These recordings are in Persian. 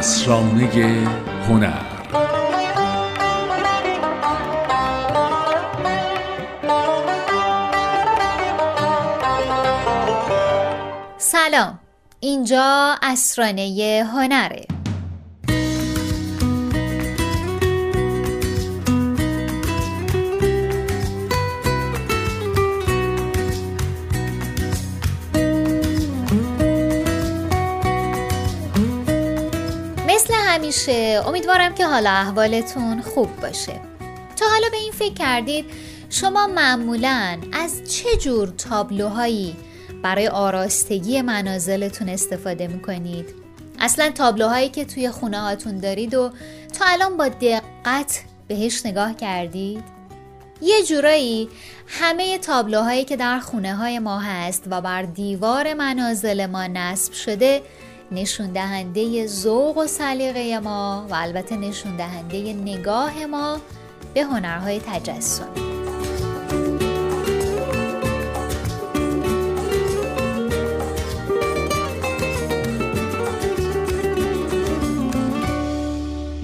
اسرانه هنر. سلام. اینجا اسرانه هنره. همیشه امیدوارم که حالا احوالتون خوب باشه. تا حالا به این فکر کردید شما معمولا از چه جور تابلوهایی برای آراستگی منازلتون استفاده می‌کنید؟ اصلا تابلوهایی که توی خونه هاتون دارید و تا الان با دقت بهش نگاه کردید؟ یه جورایی همه تابلوهایی که در خونه های ما هست و بر دیوار منازل ما نصب شده نشون دهنده ذوق و سلیقه ما و البته نشون دهنده نگاه ما به هنرهای تجسمی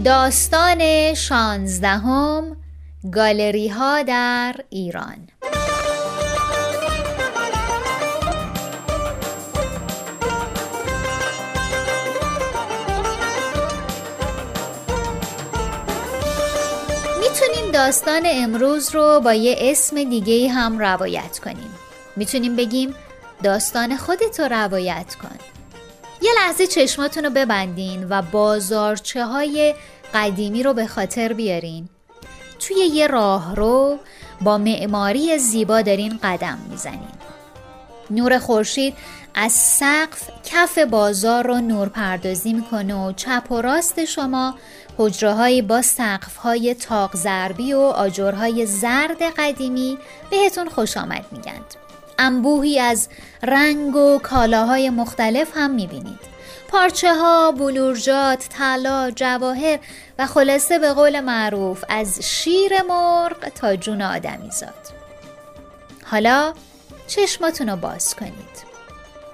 داستان شانزدهم گالری ها در ایران. داستان امروز رو با یه اسم دیگه هم روایت کنیم. می‌تونیم بگیم داستان خودتو روایت کن. یه لحظه چشماتون رو ببندین و بازارچه های قدیمی رو به خاطر بیارین. توی یه راه رو با معماری زیبا دارین قدم می‌زنین. نور خورشید از سقف کف بازار رو نور پردازی می‌کنه و چپ و راست شما حجره با سقف های تاق زربی و آجرهای زرد قدیمی بهتون خوش آمد میگند انبوهی از رنگ و کالاهای مختلف هم می‌بینید پارچه ها، بلورجات، طلا، جواهر و خلاصه به قول معروف از شیر مرغ تا جون آدمی زاد. حالا چشماتون رو باز کنید.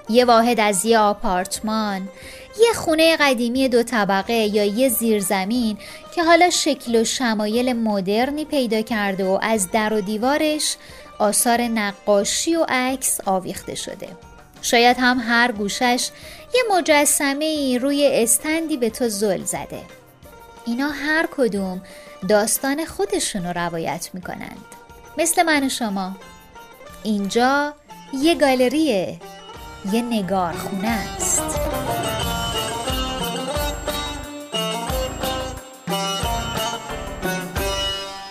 یه واحد از یه آپارتمان، یه خونه قدیمی دو طبقه یا یه زیرزمین که حالا شکل و شمایل مدرنی پیدا کرده و از در و دیوارش آثار نقاشی و عکس آویخته شده. شاید هم هر گوشش یه مجسمه روی استندی به تو زل زده. اینا هر کدوم داستان خودشون رو روایت می‌کنند. مثل من و شما. اینجا یه گالریه. یه نگارخونه است.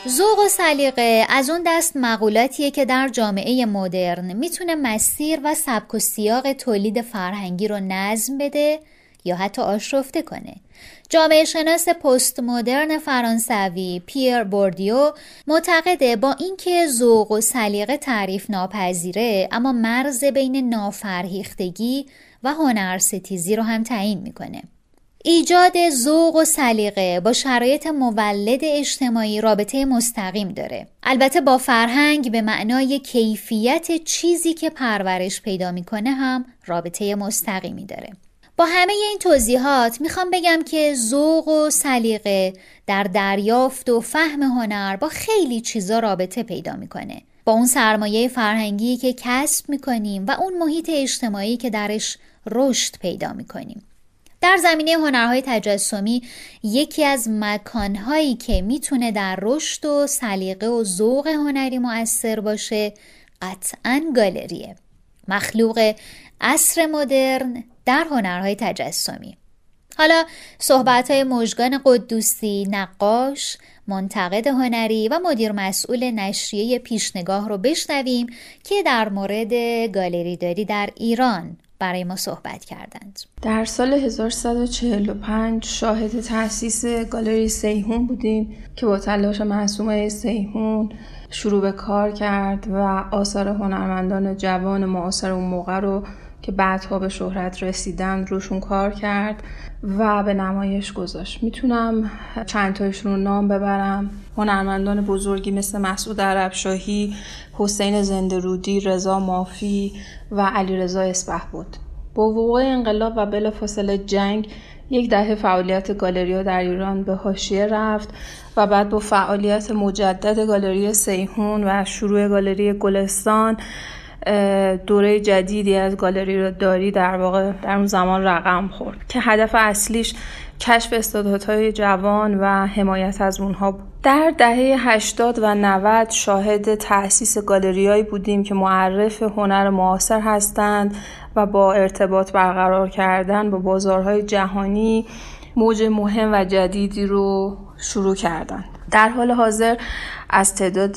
ذوق و سلیقه از اون دست مقولاتیه که در جامعه مدرن می‌تونه مسیر و سبک و سیاق تولید فرهنگی رو نظم بده یا حتی آشفته کنه. جامعه شناس پست مدرن فرانسوی پیر بوردیو معتقده با اینکه ذوق و سلیقه تعریف ناپذیره اما مرز بین نافرهیختگی و هنرستیزی رو هم تعیین می‌کنه. ایجاد ذوق و سلیقه با شرایط مولد اجتماعی رابطه مستقیم داره. البته با فرهنگ به معنای کیفیت چیزی که پرورش پیدا می‌کنه هم رابطه مستقیمی داره. با همه این توضیحات می‌خوام بگم که ذوق و سلیقه در دریافت و فهم هنر با خیلی چیزا رابطه پیدا می‌کنه. با اون سرمایه فرهنگی که کسب می‌کنیم و اون محیط اجتماعی که درش رشد پیدا می‌کنیم. در زمینه هنرهای تجسمی یکی از مکانهایی که می‌تونه در رشد و سلیقه و ذوق هنری مؤثر باشه قطعا گالریه. مخلوق عصر مدرن در هنرهای تجسمی. حالا صحبت های مژگان قدوسی نقاش منتقد هنری و مدیر مسئول نشریه پیشنگاه رو بشنویم که در مورد گالری داری در ایران برای ما صحبت کردند. در سال 1145 شاهد تأسیس گالری سیهون بودیم که با تلاش معصومه سیهون شروع به کار کرد و آثار هنرمندان جوان معاصر اون موقع رو که بعدها به شهرت رسیدن روشون کار کرد و به نمایش گذاشت. می‌تونم چند تایشون رو نام ببرم. هنرمندان بزرگی مثل مسعود عربشاهی حسین زندرودی رضا مافی و علی رضا اسپه بود. با وقوع انقلاب و بلافاصله جنگ یک دهه فعالیت گالری در ایران به حاشیه رفت و بعد با فعالیت مجدد گالری سیهون و شروع گالری گلستان دوره جدیدی از گالری رو داری در واقع در اون زمان رقم خورد که هدف اصلیش کشف استعدادهای جوان و حمایت از اونها بود. در دهه 80 و 90 شاهد تأسیس گالریایی بودیم که معرف هنر معاصر هستند و با ارتباط برقرار کردن با بازارهای جهانی موج مهم و جدیدی رو شروع کردند. در حال حاضر از تعداد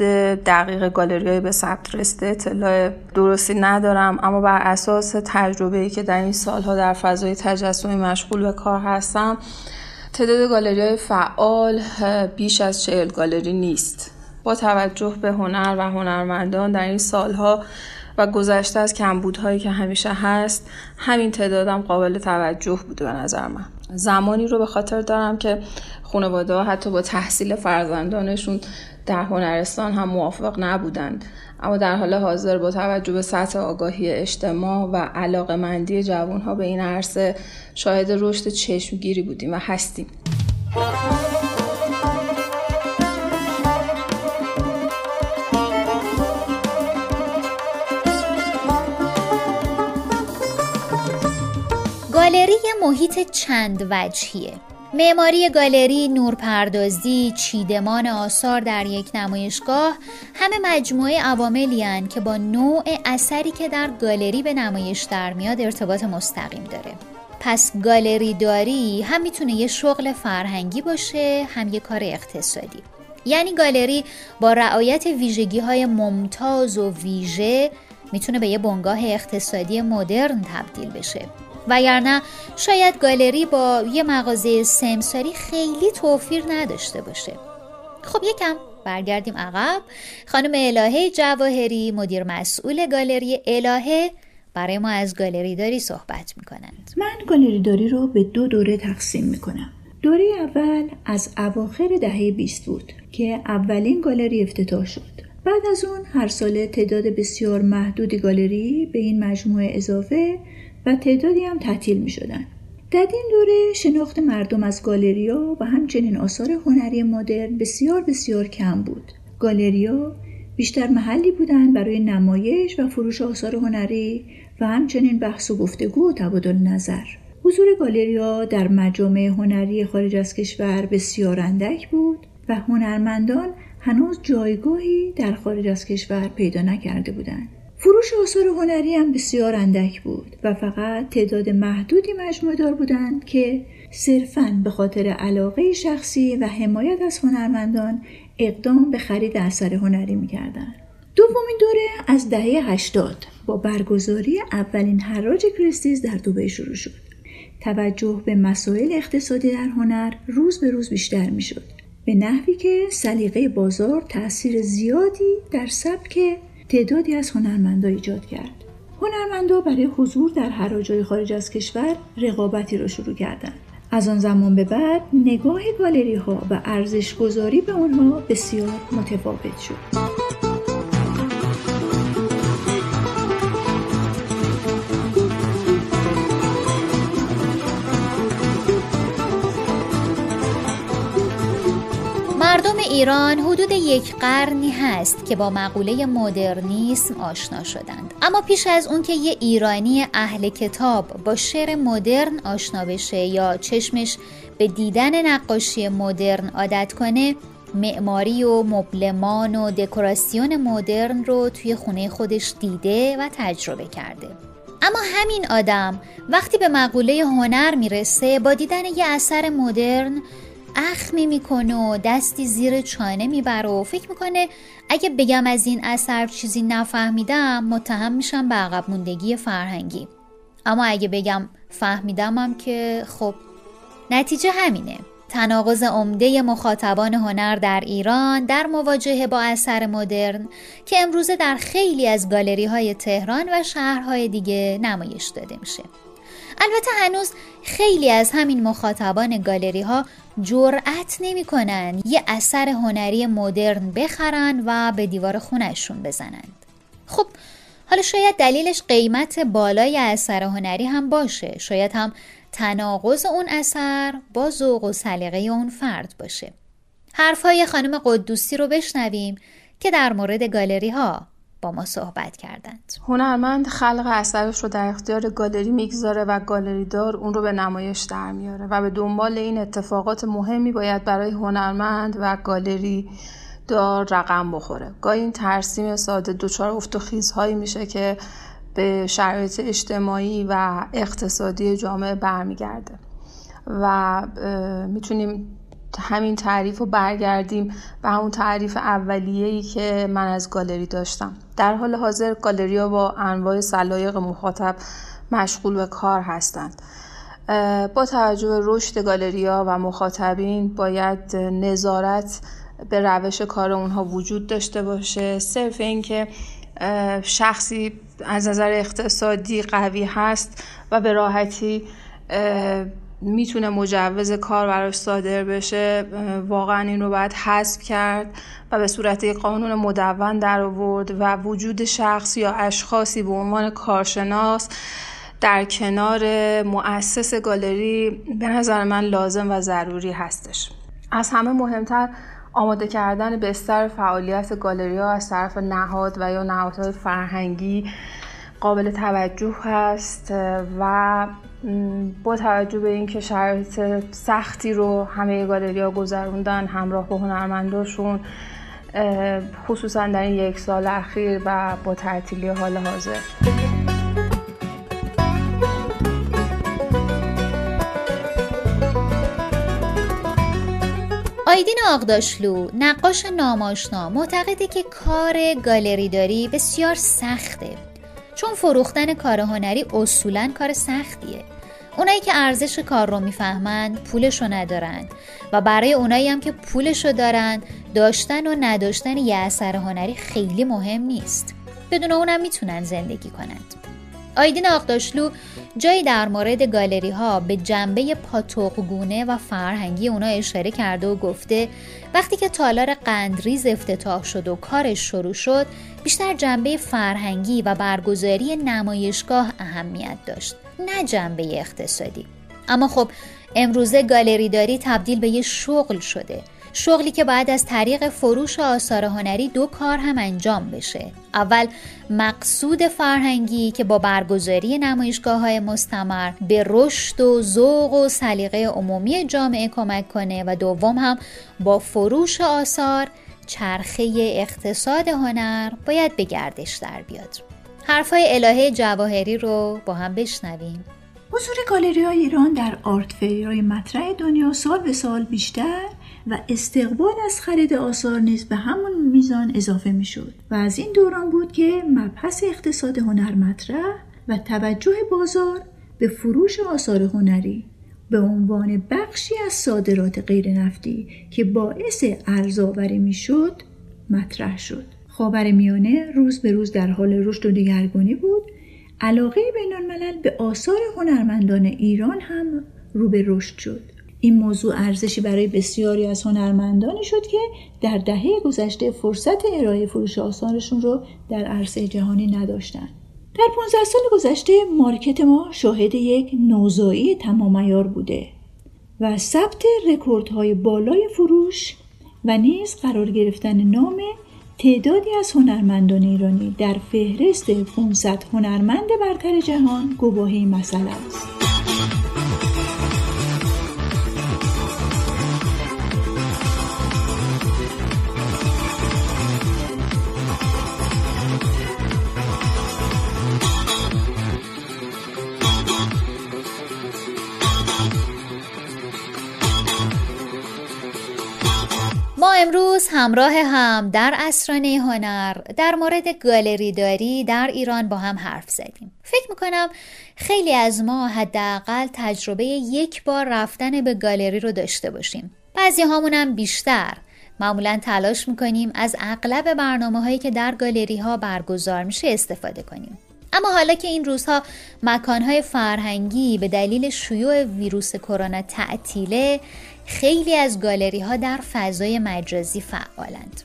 دقیق گالری به ثبت رسته اطلاع درستی ندارم اما بر اساس تجربه‌ای که در این سالها در فضای تجسمی مشغول به کار هستم تعداد گالری فعال بیش از چهل گالری نیست. با توجه به هنر و هنرمندان در این سالها و گذشته از کمبودهایی که همیشه هست همین تعدادم قابل توجه بوده به نظر من. زمانی رو به خاطر دارم که خانواده حتی با تحصیل فرزندانشون در هنرستان هم موافق نبودند. اما در حال حاضر با توجه به سطح آگاهی اجتماع و علاقه مندی جوان ها به این عرصه شاهد رشد چشمگیری بودیم و هستیم. گالری محیط چند وجهیه؟ معماری گالری، نورپردازی، چیدمان آثار در یک نمایشگاه همه مجموعه عواملی که با نوع اثری که در گالری به نمایش در میاد ارتباط مستقیم داره. پس گالری داری هم می‌تونه یه شغل فرهنگی باشه هم یه کار اقتصادی. یعنی گالری با رعایت ویژگی های ممتاز و ویژه می‌تونه به یه بنگاه اقتصادی مدرن تبدیل بشه وگرنه شاید گالری با یه مغازه سمساری خیلی توفیر نداشته باشه. خب یکم برگردیم عقب. خانم الهه جواهری مدیر مسئول گالری الهه برای ما از گالری داری صحبت می‌کنند. من گالری داری رو به دو دوره تقسیم می‌کنم. دوره اول از اواخر دهه 20 بود که اولین گالری افتتاح شد. بعد از اون هر ساله تعداد بسیار محدودی گالری به این مجموعه اضافه و تعدادی هم تعطیل می شدن. در این دوره شناخت مردم از گالریا و همچنین آثار هنری مدرن بسیار بسیار کم بود. گالریا بیشتر محلی بودند برای نمایش و فروش آثار هنری و همچنین بحث و گفتگو و تبادل نظر. حضور گالریا در مجامع هنری خارج از کشور بسیار اندک بود و هنرمندان هنوز جایگاهی در خارج از کشور پیدا نکرده بودند. فروش آثار هنری هم بسیار اندک بود و فقط تعداد محدودی مجموعه دار بودند که صرفاً به خاطر علاقه شخصی و حمایت از هنرمندان اقدام به خرید اثر هنری می‌کردند. دومین دوره از دهه 80 با برگزاری اولین حراج کریستیز در دوبه شروع شد. توجه به مسائل اقتصادی در هنر روز به روز بیشتر می‌شد. به نحوی که سلیقه بازار تاثیر زیادی در سبک تعدادی از هنرمندا ایجاد کرد هنرمندا برای حضور در هر خارج از کشور رقابتی را شروع کردند از آن زمان به بعد نگاه گالری ها و ارزش گذاری به آنها بسیار متفاوت شد. ایران حدود یک قرنی هست که با مقوله مدرنیسم آشنا شدند. اما پیش از اون که یه ایرانی اهل کتاب با شعر مدرن آشنا بشه یا چشمش به دیدن نقاشی مدرن عادت کنه معماری و مبلمان و دکوراسیون مدرن رو توی خونه خودش دیده و تجربه کرده. اما همین آدم وقتی به مقوله هنر می‌رسه با دیدن یه اثر مدرن اخمی می‌کنه و دستی زیر چانه می‌بره و فکر می‌کنه اگه بگم از این اثر چیزی نفهمیدم متهم میشم به عقب موندگی فرهنگی. اما اگه بگم فهمیدمم که خب نتیجه همینه. تناقض عمده مخاطبان هنر در ایران در مواجهه با اثر مدرن که امروزه در خیلی از گالری های تهران و شهرهای دیگه نمایش داده میشه. البته هنوز خیلی از همین مخاطبان گالری ها جرأت نمی‌کنن یه اثر هنری مدرن بخرن و به دیوار خونشون بزنند. خب حالا شاید دلیلش قیمت بالای اثر هنری هم باشه. شاید هم تناقض اون اثر با ذوق و سلیقه اون فرد باشه. حرفهای خانم قدوسی رو بشنویم که در مورد گالری ها با ما صحبت کردند. هنرمند خلق اثرش رو در اختیار گالری می‌گذاره و گالری دار اون رو به نمایش در میاره و به دنبال این اتفاقات مهمی باید برای هنرمند و گالری دار رقم بخوره. گاهی این ترسیم ساده دچار افت و خیزهایی میشه که به شرایط اجتماعی و اقتصادی جامعه برمیگرده و می‌تونیم همین تعریف رو برگردیم به همون تعریف اولیه‌ای که من از گالری داشتم. در حال حاضر گالری ها با انواع سلایق مخاطب مشغول به کار هستند. با توجه به رشد گالری ها و مخاطبین باید نظارت به روش کار اونها وجود داشته باشه. صرف اینکه شخصی از نظر اقتصادی قوی هست و به راحتی می‌تونه مجوز کار براش صادر بشه واقعا این رو باید حذف کرد و به صورت یک قانون مدون در آورد و وجود شخص یا اشخاصی به عنوان کارشناس در کنار مؤسس گالری به نظر من لازم و ضروری هستش. از همه مهمتر آماده کردن بستر فعالیت گالری ها از طرف نهاد و یا نهادهای فرهنگی قابل توجه هست و با توجه به اینکه شرایط سختی رو همه گالری ها گذروندن همراه با هنرمنداشون خصوصا در این یک سال اخیر و با تعطیلی حال حاضر. آیدین آقداشلو نقاش ناماشنا معتقده که کار گالری داری بسیار سخته. چون فروختن کار هنری اصولا کار سختیه. اونایی که ارزش کار رو می‌فهمند پولش رو ندارن و برای اونایی هم که پولش رو دارن داشتن و نداشتن یه اثر هنری خیلی مهم نیست. بدون اونم می‌تونن زندگی کنند. آیدین آقداشلو جایی در مورد گالری ها به جنبه پاتوقگونه و فرهنگی اونا اشاره کرده و گفته وقتی که تالار قندریز افتتاح شد و کارش شروع شد بیشتر جنبه فرهنگی و برگزاری نمایشگاه اهمیت داشت. نه جنبه اقتصادی. اما خب امروزه گالری داری تبدیل به یه شغل شده. شغلی که باید از طریق فروش آثار هنری دو کار هم انجام بشه. اول مقصود فرهنگی که با برگزاری نمایشگاه های مستمر به رشد و ذوق و سلیقه عمومی جامعه کمک کنه و دوم هم با فروش آثار چرخه اقتصاد هنر باید به گردش در بیاد. حرفای الهه جواهری رو با هم بشنویم. حضور گالری های ایران در آرت های مطرح دنیا سال به سال بیشتر و استقبال از خرید آثار نیز به همون میزان اضافه می شد و از این دوران بود که مبحث اقتصاد هنر مطرح و توجه بازار به فروش آثار هنری به عنوان بخشی از صادرات غیر نفتی که باعث ارزآوری می‌شد مطرح شد. خاور میانه روز به روز در حال رشد و دگرگونی بود علاقه بین الملل به آثار هنرمندان ایران هم رو به رشد شد این موضوع ارزشی برای بسیاری از هنرمندانی شد که در دهه گذشته فرصت ارائه فروش آثارشون رو در عرصه جهانی نداشتند. در 15 سال گذشته market ما شاهد یک نوزایی تمام بوده و ثبت رکوردهای بالای فروش و نیز قرار گرفتن نام تعدادی از هنرمندان ایرانی در فهرست 500 هنرمند برتر جهان گواه این مسئله است. امروز همراه هم در اسرانه هنر در مورد گالری داری در ایران با هم حرف زدیم. فکر می‌کنم خیلی از ما حداقل تجربه یک بار رفتن به گالری رو داشته باشیم. بعضی هامونم بیشتر. معمولا تلاش می‌کنیم از اغلب برنامه هایی که در گالری ها برگزار میشه استفاده کنیم. اما حالا که این روزها مکانهای فرهنگی به دلیل شیوع ویروس کرونا تعطیله خیلی از گالری ها در فضای مجازی فعالند.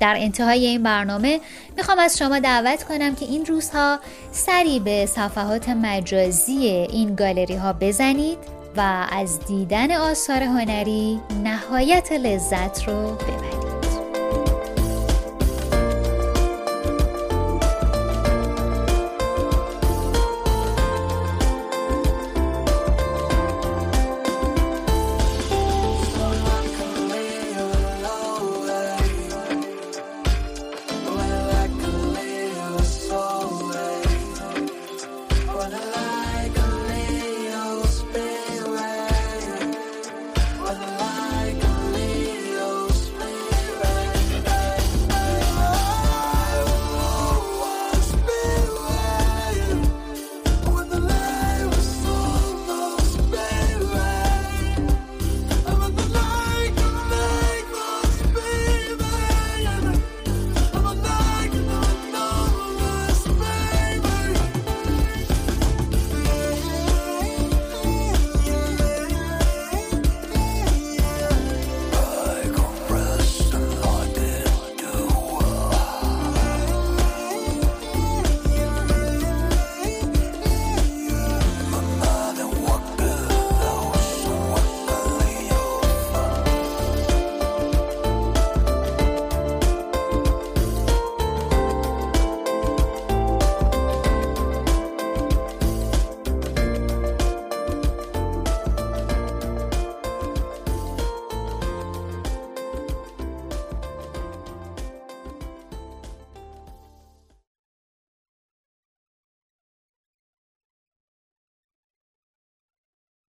در انتهای این برنامه می‌خوام از شما دعوت کنم که این روزها سری به صفحات مجازی این گالری ها بزنید و از دیدن آثار هنری نهایت لذت رو ببرید.